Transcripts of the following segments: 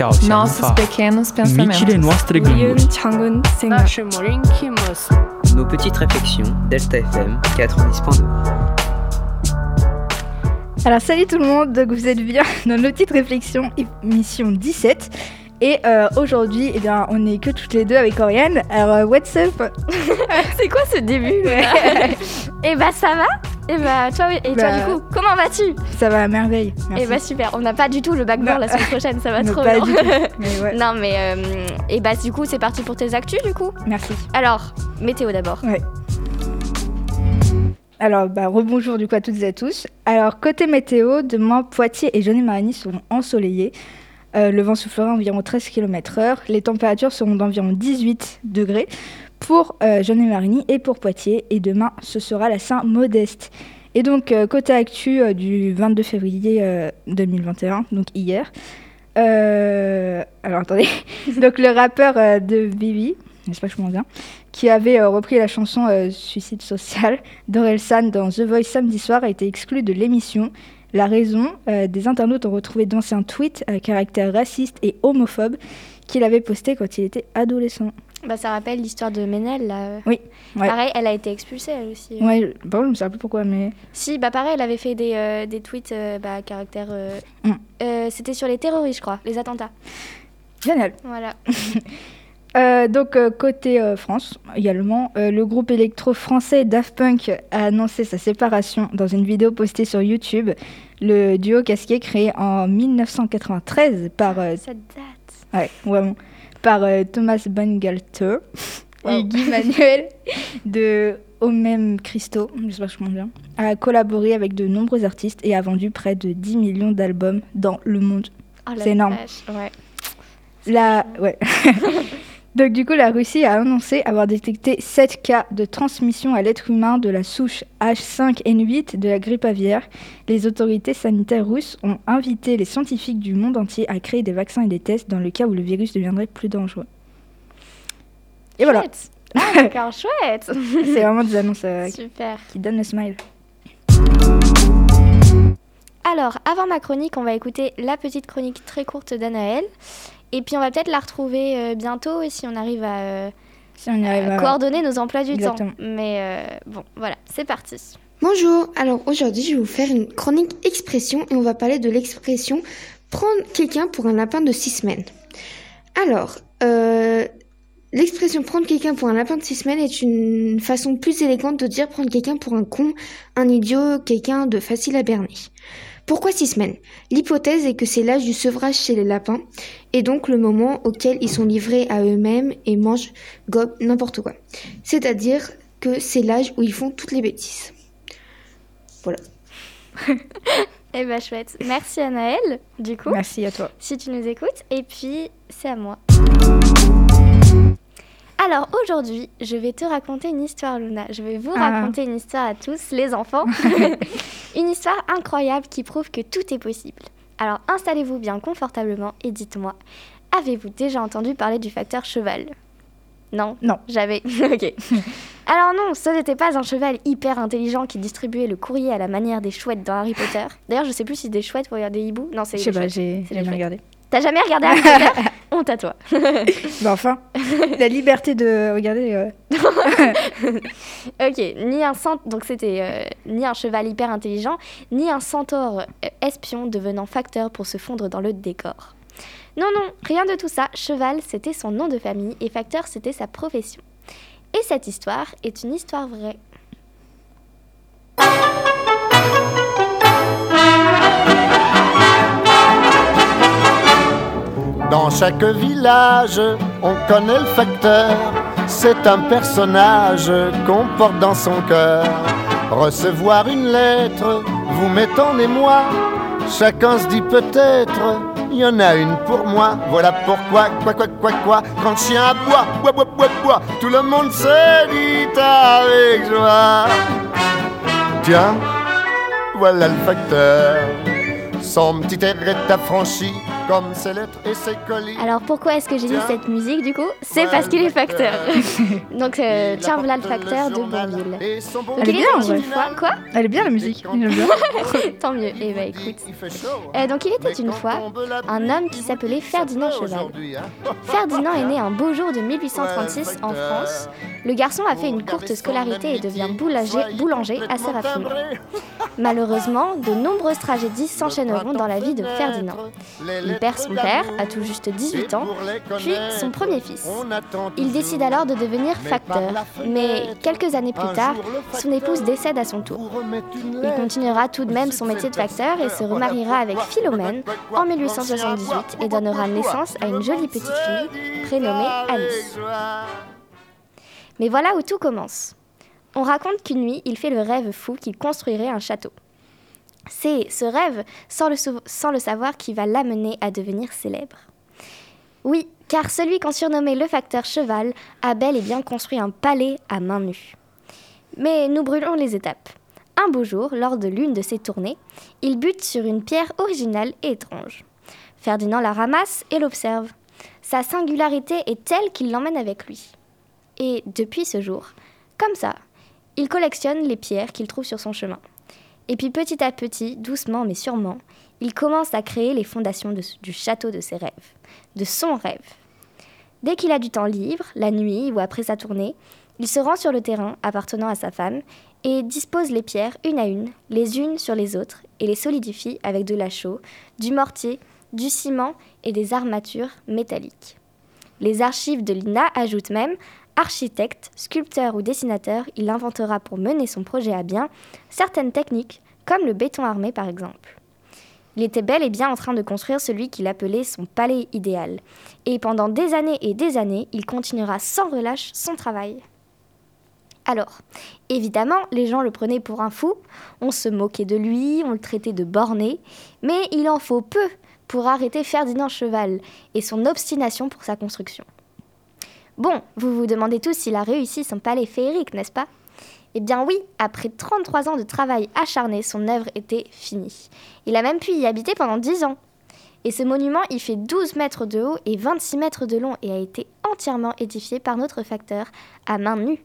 Nossos pequenos pensamentos. Nos petites réflexions, Delta FM 90.2. Alors salut tout le monde, donc vous êtes bien dans nos petites réflexions, émission 17. Et euh, aujourd'hui, eh bien, on est que toutes les deux avec Oriane. Alors, euh, what's up? C'est quoi ce début? Et eh bah ben, ça va et bah toi, oui. et toi Bah, du coup, comment vas-tu? Ça va à merveille. Merci. Et bah super, on n'a pas du tout le backboard Non. la semaine prochaine, ça va Non, trop pas bien. du tout. Mais ouais, non mais euh, et bah du coup c'est parti pour tes actus du coup? merci. Alors météo d'abord. Alors, bah, rebonjour du coup à toutes et à tous. Alors, côté météo, demain, Poitiers et Jeunet-Marigny seront ensoleillés. Euh, le vent soufflera environ 13 km/h. Les températures seront d'environ 18 degrés pour euh, Jeunet-Marigny et pour Poitiers. Et demain, ce sera la Saint-Modeste. Et donc, euh, côté actu euh, du 22 février euh, 2021, donc hier. euh, alors, attendez. donc, le rappeur euh, de Vivi, j'espère que je m'en bien, qui avait euh, repris la chanson euh, Suicide social d'Orelsan dans The Voice samedi soir a été exclu de l'émission. La raison, euh, des internautes ont retrouvé d'anciens tweets à caractère raciste et homophobe qu'il avait posté quand il était adolescent. Bah ça rappelle l'histoire de Ménel là. Oui, ouais. Pareil, elle a été expulsée elle aussi. Ouais, bon, je me sais plus pourquoi, mais Si, bah pareil, elle avait fait des, euh, des tweets euh, bah, à caractère. euh, Mm. euh, C'était sur les terroristes, je crois, les attentats. génial. Voilà. Donc côté France également, le groupe électro français Daft Punk a annoncé sa séparation dans une vidéo postée sur YouTube. Le duo casqué créé en 1993 par Ça date. Ouais, vraiment. Par euh, Thomas Bangalter et Wow. Guy Manuel de Omem Christo, j'espère que je bien, a collaboré avec de nombreux artistes et a vendu près de 10 millions d'albums dans le monde. Oh, la C'est énorme. vache, Ouais. La... Ouais. Donc du coup, la Russie a annoncé avoir détecté 7 cas de transmission à l'être humain de la souche H5N8 de la grippe aviaire. Les autorités sanitaires russes ont invité les scientifiques du monde entier à créer des vaccins et des tests dans le cas où le virus deviendrait plus dangereux. Et voilà, Chouette. Ah, d'accord, chouette. c'est vraiment des annonces euh, Super. qui donnent le smile. Alors, avant ma chronique, on va écouter la petite chronique très courte d'Anaël. Et puis, on va peut-être la retrouver euh, bientôt et si on arrive à euh, Si on y arrive à... coordonner nos emplois du Exactement. temps. Mais euh, bon, voilà, c'est parti. Bonjour, alors aujourd'hui je vais vous faire une chronique expression et on va parler de l'expression prendre quelqu'un pour un lapin de six semaines. Alors, euh, l'expression prendre quelqu'un pour un lapin de six semaines est une façon plus élégante de dire prendre quelqu'un pour un con, un idiot, quelqu'un de facile à berner. Pourquoi six semaines? L'hypothèse est que c'est l'âge du sevrage chez les lapins et donc le moment auquel ils sont livrés à eux-mêmes et mangent, gobent n'importe quoi. C'est-à-dire que c'est l'âge où ils font toutes les bêtises. Eh ben, chouette. Merci, Anaël, du coup, Merci à toi. si tu nous écoutes. Et puis, c'est à moi. Alors, aujourd'hui, je vais te raconter une histoire, Luna. Je vais vous Ah. raconter une histoire à tous, les enfants. une histoire incroyable qui prouve que tout est possible. Alors, installez-vous bien confortablement et dites-moi, avez-vous déjà entendu parler du facteur cheval? Non? Non. J'avais. ok. Alors non, ce n'était pas un cheval hyper intelligent qui distribuait le courrier à la manière des chouettes dans Harry Potter. D'ailleurs, je sais plus si des chouettes vont regarder hibou. Non, c'est Je des sais pas, j'ai des chouettes. regardé. T'as jamais regardé Harry Potter? Honte à toi. Bah enfin, la liberté de regarder... euh, Ok, ni un cent... donc c'était euh, ni un cheval hyper intelligent, ni un centaure euh, espion devenant facteur pour se fondre dans le décor. Non, non, rien de tout ça. Cheval, c'était son nom de famille et facteur, c'était sa profession. Et cette histoire est une histoire vraie. Dans chaque village, on connaît le facteur. C'est un personnage qu'on porte dans son cœur. Recevoir une lettre, vous mettez en. Chacun se dit peut-être, il y en a une pour moi. Voilà pourquoi, quoi, quoi, quoi, quoi. Quand le chien aboie, bois, bois, bois, bois, tout le monde se dit avec joie. Tiens, voilà le facteur. Son petit air est affranchi, comme ses lettres et ses colis. Alors pourquoi est-ce que j'ai mis cette musique du coup C'est parce qu'il est facteur. Donc euh, tiens voilà le facteur de Bonville. Donc Elle est il bien, ouais. une fois quoi Elle est bien la musique. Bien. Tant mieux. Eh ben écoute. Euh, donc il était une fois un homme qui s'appelait Ferdinand Cheval. hein. Ferdinand est né un beau jour de 1836 en France. Le garçon a fait une courte scolarité et devient boulanger, boulanger assez rapidement. Malheureusement, de nombreuses tragédies s'enchaîneront dans la vie de Ferdinand. Il perd son père à tout juste 18 ans, puis son premier fils. Il décide alors de devenir facteur, mais quelques années plus tard, son épouse décède à son tour. Il continuera tout de même son métier de facteur et se remariera avec Philomène en 1878 et donnera naissance à une jolie petite fille prénommée Alice. Mais voilà où tout commence. On raconte qu'une nuit, il fait le rêve fou qu'il construirait un château. C'est ce rêve, sans le, savoir, qui va l'amener à devenir célèbre. Oui, car celui qu'on surnommait le facteur cheval a bel et bien construit un palais à main nue. Mais nous brûlons les étapes. Un beau jour, lors de l'une de ses tournées, il bute sur une pierre originale et étrange. Ferdinand la ramasse et l'observe. Sa singularité est telle qu'il l'emmène avec lui. Et depuis ce jour, comme ça, il collectionne les pierres qu'il trouve sur son chemin. Et puis petit à petit, doucement mais sûrement, il commence à créer les fondations du château de ses rêves, de son rêve. Dès qu'il a du temps libre, la nuit ou après sa tournée, il se rend sur le terrain appartenant à sa femme et dispose les pierres une à une, les unes sur les autres, et les solidifie avec de la chaux, du mortier, du ciment et des armatures métalliques. Les archives de l'INA ajoutent même Architecte, sculpteur ou dessinateur, il inventera pour mener son projet à bien certaines techniques, comme le béton armé par exemple. Il était bel et bien en train de construire celui qu'il appelait son palais idéal. Et pendant des années et des années, il continuera sans relâche son travail. Alors, évidemment, les gens le prenaient pour un fou, on se moquait de lui, on le traitait de borné, mais il en faut peu pour arrêter Ferdinand Cheval et son obstination pour sa construction. Bon, vous vous demandez tous s'il a réussi son palais féerique, n'est-ce pas? Eh bien oui, après 33 ans de travail acharné, son œuvre était finie. Il a même pu y habiter pendant 10 ans. Et ce monument, il fait 12 mètres de haut et 26 mètres de long et a été entièrement édifié par notre facteur à main nue.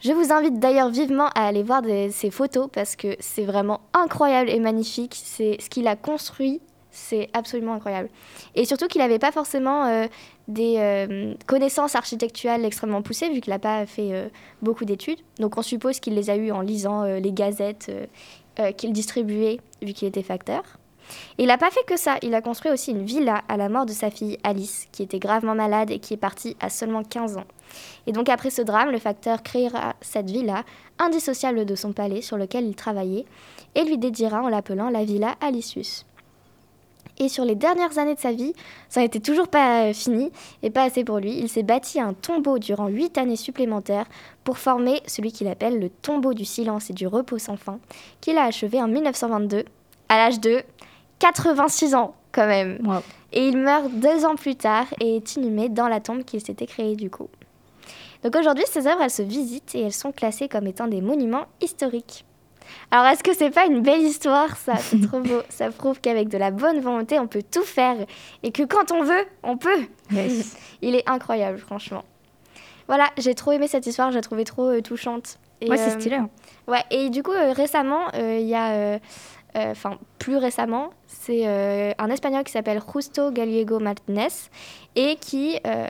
Je vous invite d'ailleurs vivement à aller voir ces photos parce que c'est vraiment incroyable et magnifique. Ce qu'il a construit, c'est absolument incroyable. Et surtout qu'il n'avait pas forcément euh, des euh, connaissances architecturales extrêmement poussées vu qu'il n'a pas fait euh, beaucoup d'études. Donc on suppose qu'il les a eues en lisant euh, les gazettes qu'il distribuait vu qu'il était facteur. Et il n'a pas fait que ça, il a construit aussi une villa à la mort de sa fille Alice, qui était gravement malade et qui est partie à seulement 15 ans. Et donc après ce drame, le facteur créera cette villa, indissociable de son palais sur lequel il travaillait, et lui dédiera en l'appelant la villa Alicius. Et sur les dernières années de sa vie, ça n'était toujours pas euh, fini et pas assez pour lui. Il s'est bâti un tombeau durant huit années supplémentaires pour former celui qu'il appelle le tombeau du silence et du repos sans fin, qu'il a achevé en 1922, à l'âge de 86 ans quand même. Wow. Et il meurt deux ans plus tard et est inhumé dans la tombe qu'il s'était créée du coup. Donc aujourd'hui, ces œuvres, elles se visitent et elles sont classées comme étant des monuments historiques. Alors est-ce que c'est pas une belle histoire ça? C'est trop beau. Ça prouve qu'avec de la bonne volonté, on peut tout faire et que quand on veut, on peut. Yes. Il est incroyable, franchement. Voilà, j'ai trop aimé cette histoire, je la trouvais trop euh, touchante. Et, Ouais, c'est euh, stylé. hein. Ouais, et du coup, euh, récemment, euh, il y a. euh, euh, Enfin, plus récemment, c'est euh, un Espagnol qui s'appelle Justo Gallego Martinez et qui euh,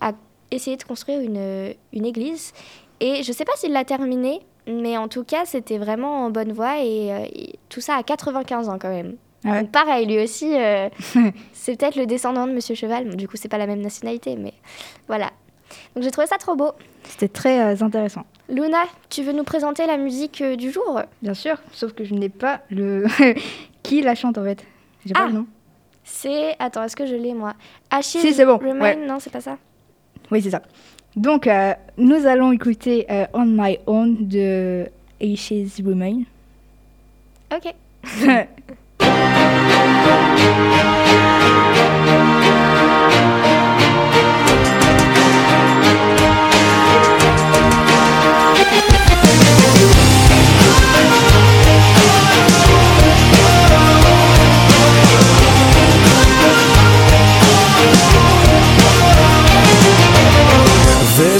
a essayé de construire une, une église. Et je sais pas s'il l'a terminé, mais en tout cas, c'était vraiment en bonne voie et, euh, et tout ça à 95 ans quand même. Ah ouais. Donc pareil, lui aussi, euh, c'est peut-être le descendant de Monsieur Cheval. Bon, du coup, c'est pas la même nationalité, mais voilà. Donc j'ai trouvé ça trop beau. C'était très euh, intéressant. Luna, tu veux nous présenter la musique euh, du jour? Bien sûr, sauf que je n'ai pas le. Qui la chante en fait J'ai pas Ah. le nom. C'est. Attends, est-ce que je l'ai moi? Achilles Si, c'est bon, Remain ouais. Non, c'est pas ça? Oui, c'est ça. Donc, euh, nous allons écouter euh, On My Own de Ashes Remain. Ok.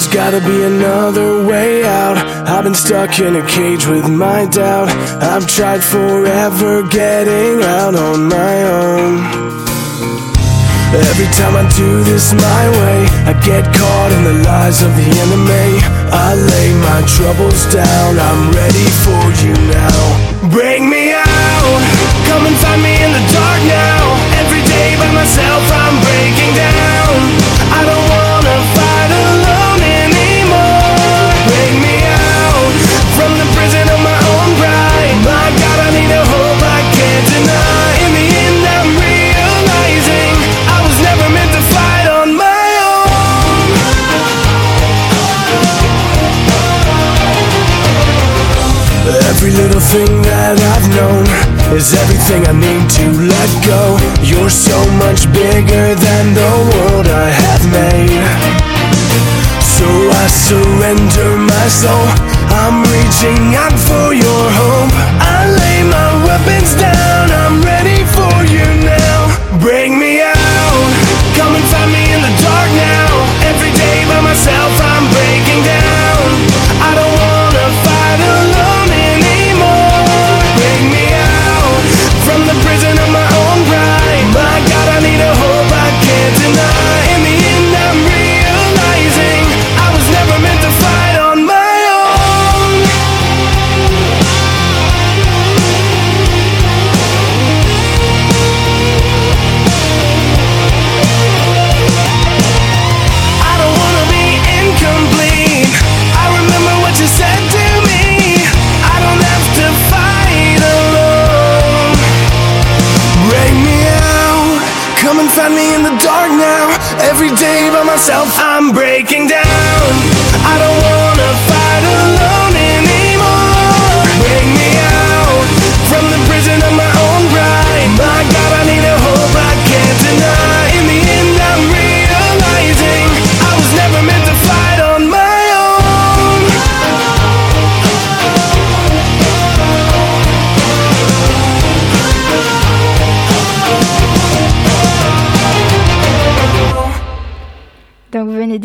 There's gotta be another way out. I've been stuck in a cage with my doubt. I've tried forever getting out on my own. Every time I do this my way, I get caught in the lies of the enemy. I lay my troubles down, I'm ready for you now. Bring me out, come and find me in the dark now. Every day by myself, I'm breaking down. Everything I need to let go. You're so much bigger than the world I have made. So I surrender my soul. I'm reaching out for your hope. I lay my weapons down. I'm me in the dark now. Every day by myself, I'm breaking down. I don't wanna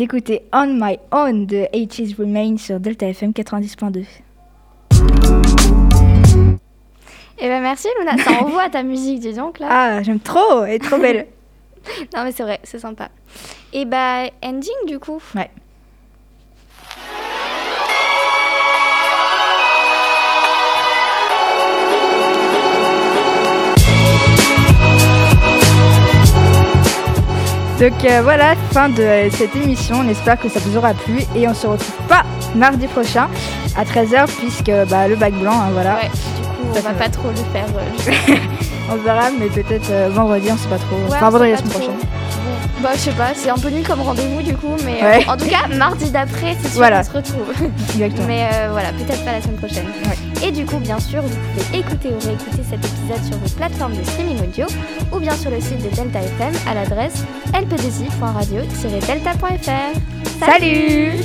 d'écouter On My Own de H's Remain sur Delta FM 90.2. Eh ben merci Luna, ça envoie ta musique, dis donc là. Ah, j'aime trop, elle est trop belle. Non mais c'est vrai, c'est sympa. Et bah ending du coup. Ouais. Donc euh, voilà, fin de euh, cette émission. On espère que ça vous aura plu et on se retrouve pas mardi prochain à 13h puisque bah, le bac blanc, hein, voilà. Ouais, du coup on Ça va fait pas trop le faire. euh, On verra, mais peut-être vendredi, on sait pas trop. Ouais, enfin, on vendredi la semaine prochaine. Bah je sais pas, c'est un peu nul comme rendez-vous du coup, mais euh, en tout cas mardi d'après c'est sûr Voilà. qu'on se retrouve. Exactement. mais euh, voilà, peut-être pas la semaine prochaine. Et du coup bien sûr vous pouvez écouter ou réécouter cet épisode sur vos plateformes de streaming audio ou bien sur le site de Delta FM à l'adresse lp2i.radio-delta.fr. Salut